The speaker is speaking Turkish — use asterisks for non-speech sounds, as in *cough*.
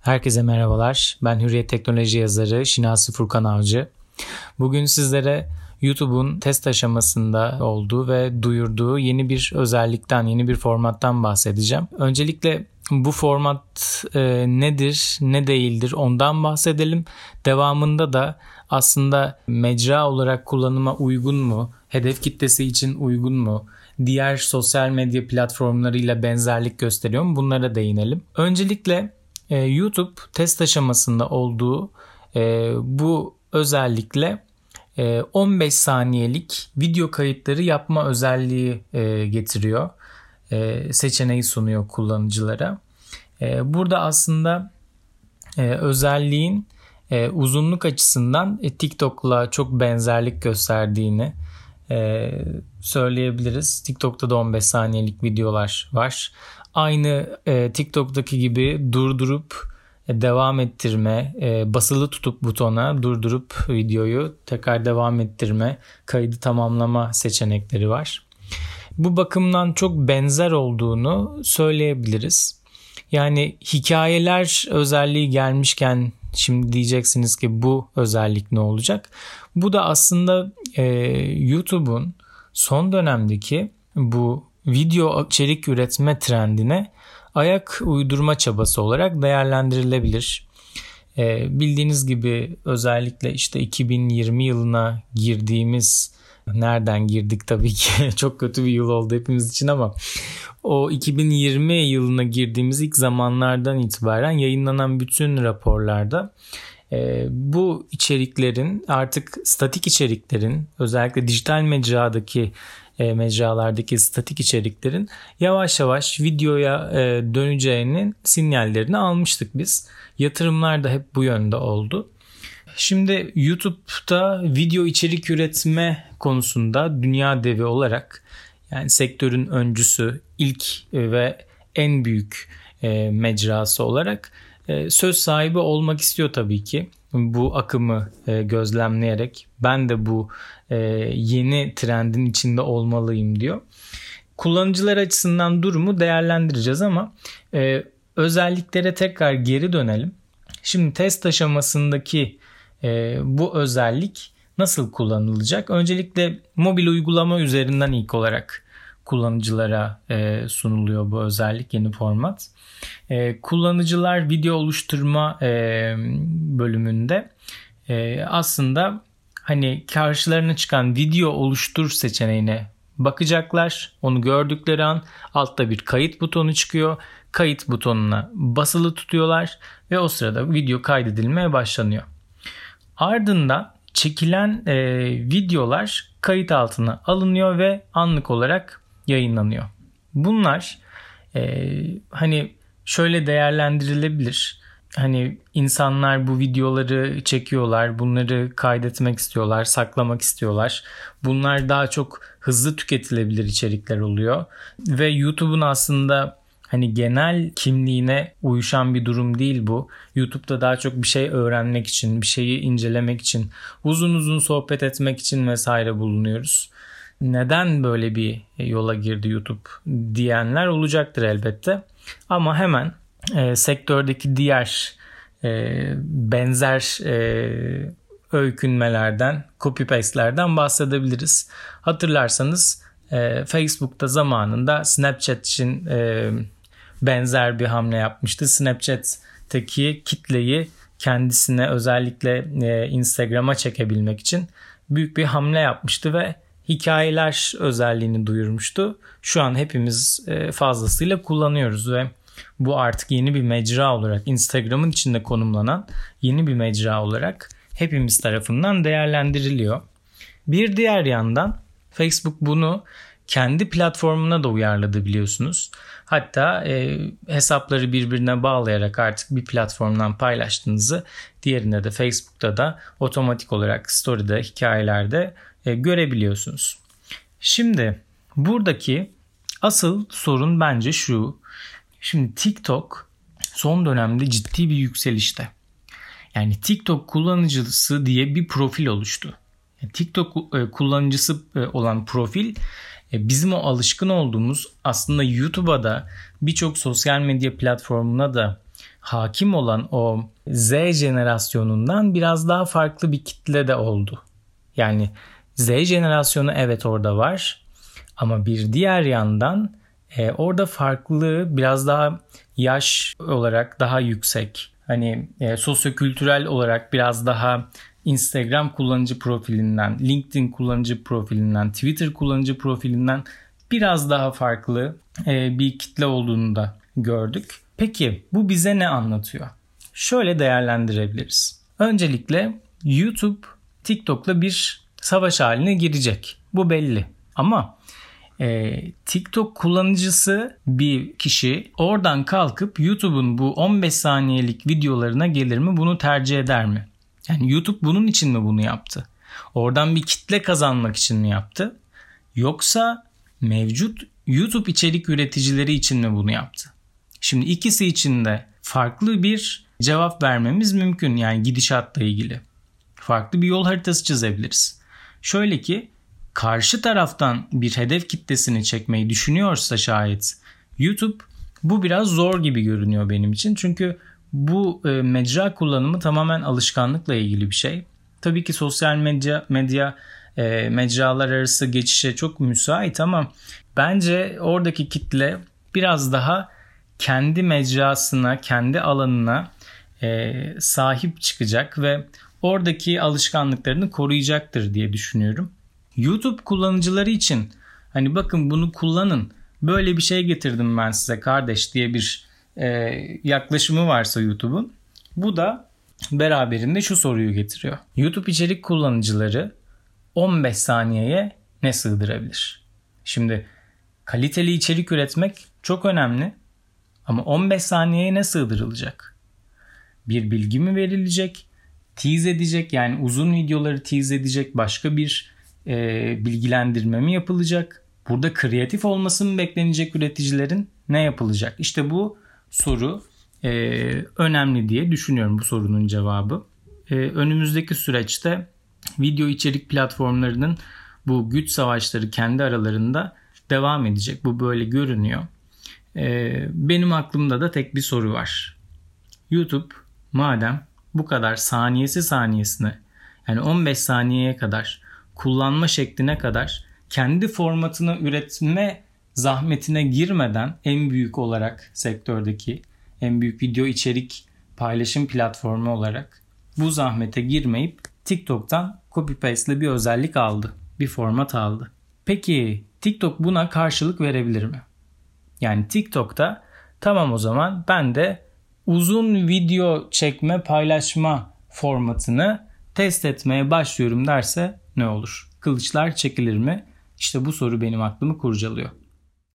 Herkese merhabalar. Ben Hürriyet Teknoloji yazarı Şinasi Furkan Avcı. Bugün sizlere YouTube'un test aşamasında olduğu ve duyurduğu yeni bir özellikten, yeni bir formattan bahsedeceğim. Öncelikle bu format e, nedir, ne değildir ondan bahsedelim. Devamında da aslında mecra olarak kullanıma uygun mu, hedef kitlesi için uygun mu, diğer sosyal medya platformlarıyla benzerlik gösteriyor mu bunlara değinelim. Öncelikle e, YouTube test aşamasında olduğu e, bu özellikle e, 15 saniyelik video kayıtları yapma özelliği e, getiriyor. E, seçeneği sunuyor kullanıcılara. E, burada aslında e, özelliğin e, uzunluk açısından e, TikTok'la çok benzerlik gösterdiğini e, söyleyebiliriz. TikTok'ta da 15 saniyelik videolar var. Aynı e, TikTok'taki gibi durdurup e, devam ettirme, e, basılı tutup butona durdurup videoyu tekrar devam ettirme, kaydı tamamlama seçenekleri var. Bu bakımdan çok benzer olduğunu söyleyebiliriz. Yani hikayeler özelliği gelmişken şimdi diyeceksiniz ki bu özellik ne olacak? Bu da aslında e, YouTube'un son dönemdeki bu video içerik üretme trendine ayak uydurma çabası olarak değerlendirilebilir. Ee, bildiğiniz gibi özellikle işte 2020 yılına girdiğimiz nereden girdik tabii ki *laughs* çok kötü bir yıl oldu hepimiz için ama o 2020 yılına girdiğimiz ilk zamanlardan itibaren yayınlanan bütün raporlarda e, bu içeriklerin artık statik içeriklerin özellikle dijital mecradaki e, mecralardaki statik içeriklerin yavaş yavaş videoya e, döneceğinin sinyallerini almıştık biz. Yatırımlar da hep bu yönde oldu. Şimdi YouTube'da video içerik üretme konusunda dünya devi olarak yani sektörün öncüsü ilk ve en büyük e, mecrası olarak e, söz sahibi olmak istiyor tabii ki. Bu akımı e, gözlemleyerek ben de bu e, yeni trendin içinde olmalıyım diyor. Kullanıcılar açısından durumu değerlendireceğiz ama e, özelliklere tekrar geri dönelim. Şimdi test aşamasındaki e, bu özellik nasıl kullanılacak? Öncelikle mobil uygulama üzerinden ilk olarak kullanıcılara e, sunuluyor bu özellik yeni format. E, kullanıcılar video oluşturma e, bölümünde e, aslında hani karşılarına çıkan video oluştur seçeneğine bakacaklar. Onu gördükleri an altta bir kayıt butonu çıkıyor. Kayıt butonuna basılı tutuyorlar ve o sırada video kaydedilmeye başlanıyor. Ardından çekilen e, videolar kayıt altına alınıyor ve anlık olarak yayınlanıyor. Bunlar e, hani şöyle değerlendirilebilir. Hani insanlar bu videoları çekiyorlar, bunları kaydetmek istiyorlar, saklamak istiyorlar. Bunlar daha çok hızlı tüketilebilir içerikler oluyor ve YouTube'un aslında hani genel kimliğine uyuşan bir durum değil bu. YouTube'da daha çok bir şey öğrenmek için, bir şeyi incelemek için, uzun uzun sohbet etmek için vesaire bulunuyoruz. Neden böyle bir yola girdi YouTube diyenler olacaktır elbette. Ama hemen e, sektördeki diğer e, benzer e, öykünmelerden, copy paste'lerden bahsedebiliriz. Hatırlarsanız e, Facebook'ta zamanında Snapchat için e, benzer bir hamle yapmıştı. Snapchat'teki kitleyi kendisine özellikle e, Instagram'a çekebilmek için büyük bir hamle yapmıştı ve hikayeler özelliğini duyurmuştu. Şu an hepimiz e, fazlasıyla kullanıyoruz ve bu artık yeni bir mecra olarak Instagram'ın içinde konumlanan yeni bir mecra olarak hepimiz tarafından değerlendiriliyor. Bir diğer yandan Facebook bunu kendi platformuna da uyarladı biliyorsunuz. Hatta e, hesapları birbirine bağlayarak artık bir platformdan paylaştığınızı diğerinde de Facebook'ta da otomatik olarak story'de, hikayelerde görebiliyorsunuz. Şimdi buradaki asıl sorun bence şu. Şimdi TikTok son dönemde ciddi bir yükselişte. Yani TikTok kullanıcısı diye bir profil oluştu. TikTok e, kullanıcısı e, olan profil e, bizim o alışkın olduğumuz aslında YouTube'a da birçok sosyal medya platformuna da hakim olan o Z jenerasyonundan biraz daha farklı bir kitle de oldu. Yani Z jenerasyonu evet orada var ama bir diğer yandan e, orada farklı biraz daha yaş olarak daha yüksek hani e, sosyokültürel olarak biraz daha Instagram kullanıcı profilinden, LinkedIn kullanıcı profilinden, Twitter kullanıcı profilinden biraz daha farklı e, bir kitle olduğunu da gördük. Peki bu bize ne anlatıyor? Şöyle değerlendirebiliriz. Öncelikle YouTube TikTok'la bir savaş haline girecek. Bu belli. Ama e, TikTok kullanıcısı bir kişi oradan kalkıp YouTube'un bu 15 saniyelik videolarına gelir mi? Bunu tercih eder mi? Yani YouTube bunun için mi bunu yaptı? Oradan bir kitle kazanmak için mi yaptı? Yoksa mevcut YouTube içerik üreticileri için mi bunu yaptı? Şimdi ikisi için de farklı bir cevap vermemiz mümkün yani gidişatla ilgili. Farklı bir yol haritası çizebiliriz. Şöyle ki karşı taraftan bir hedef kitlesini çekmeyi düşünüyorsa şayet YouTube bu biraz zor gibi görünüyor benim için. Çünkü bu e, mecra kullanımı tamamen alışkanlıkla ilgili bir şey. Tabii ki sosyal medya medya e, mecralar arası geçişe çok müsait ama bence oradaki kitle biraz daha kendi mecrasına, kendi alanına e, sahip çıkacak ve oradaki alışkanlıklarını koruyacaktır diye düşünüyorum. YouTube kullanıcıları için hani bakın bunu kullanın böyle bir şey getirdim ben size kardeş diye bir e, yaklaşımı varsa YouTube'un bu da beraberinde şu soruyu getiriyor. YouTube içerik kullanıcıları 15 saniyeye ne sığdırabilir? Şimdi kaliteli içerik üretmek çok önemli ama 15 saniyeye ne sığdırılacak? Bir bilgi mi verilecek? Tease edecek yani uzun videoları tease edecek başka bir e, bilgilendirme mi yapılacak? Burada kreatif olması mı beklenecek üreticilerin? Ne yapılacak? İşte bu soru e, önemli diye düşünüyorum bu sorunun cevabı. E, önümüzdeki süreçte video içerik platformlarının bu güç savaşları kendi aralarında devam edecek. Bu böyle görünüyor. E, benim aklımda da tek bir soru var. YouTube madem bu kadar saniyesi saniyesine yani 15 saniyeye kadar kullanma şekline kadar kendi formatını üretme zahmetine girmeden en büyük olarak sektördeki en büyük video içerik paylaşım platformu olarak bu zahmete girmeyip TikTok'tan copy paste'li bir özellik aldı. Bir format aldı. Peki TikTok buna karşılık verebilir mi? Yani TikTok'ta tamam o zaman ben de uzun video çekme paylaşma formatını test etmeye başlıyorum derse ne olur? Kılıçlar çekilir mi? İşte bu soru benim aklımı kurcalıyor.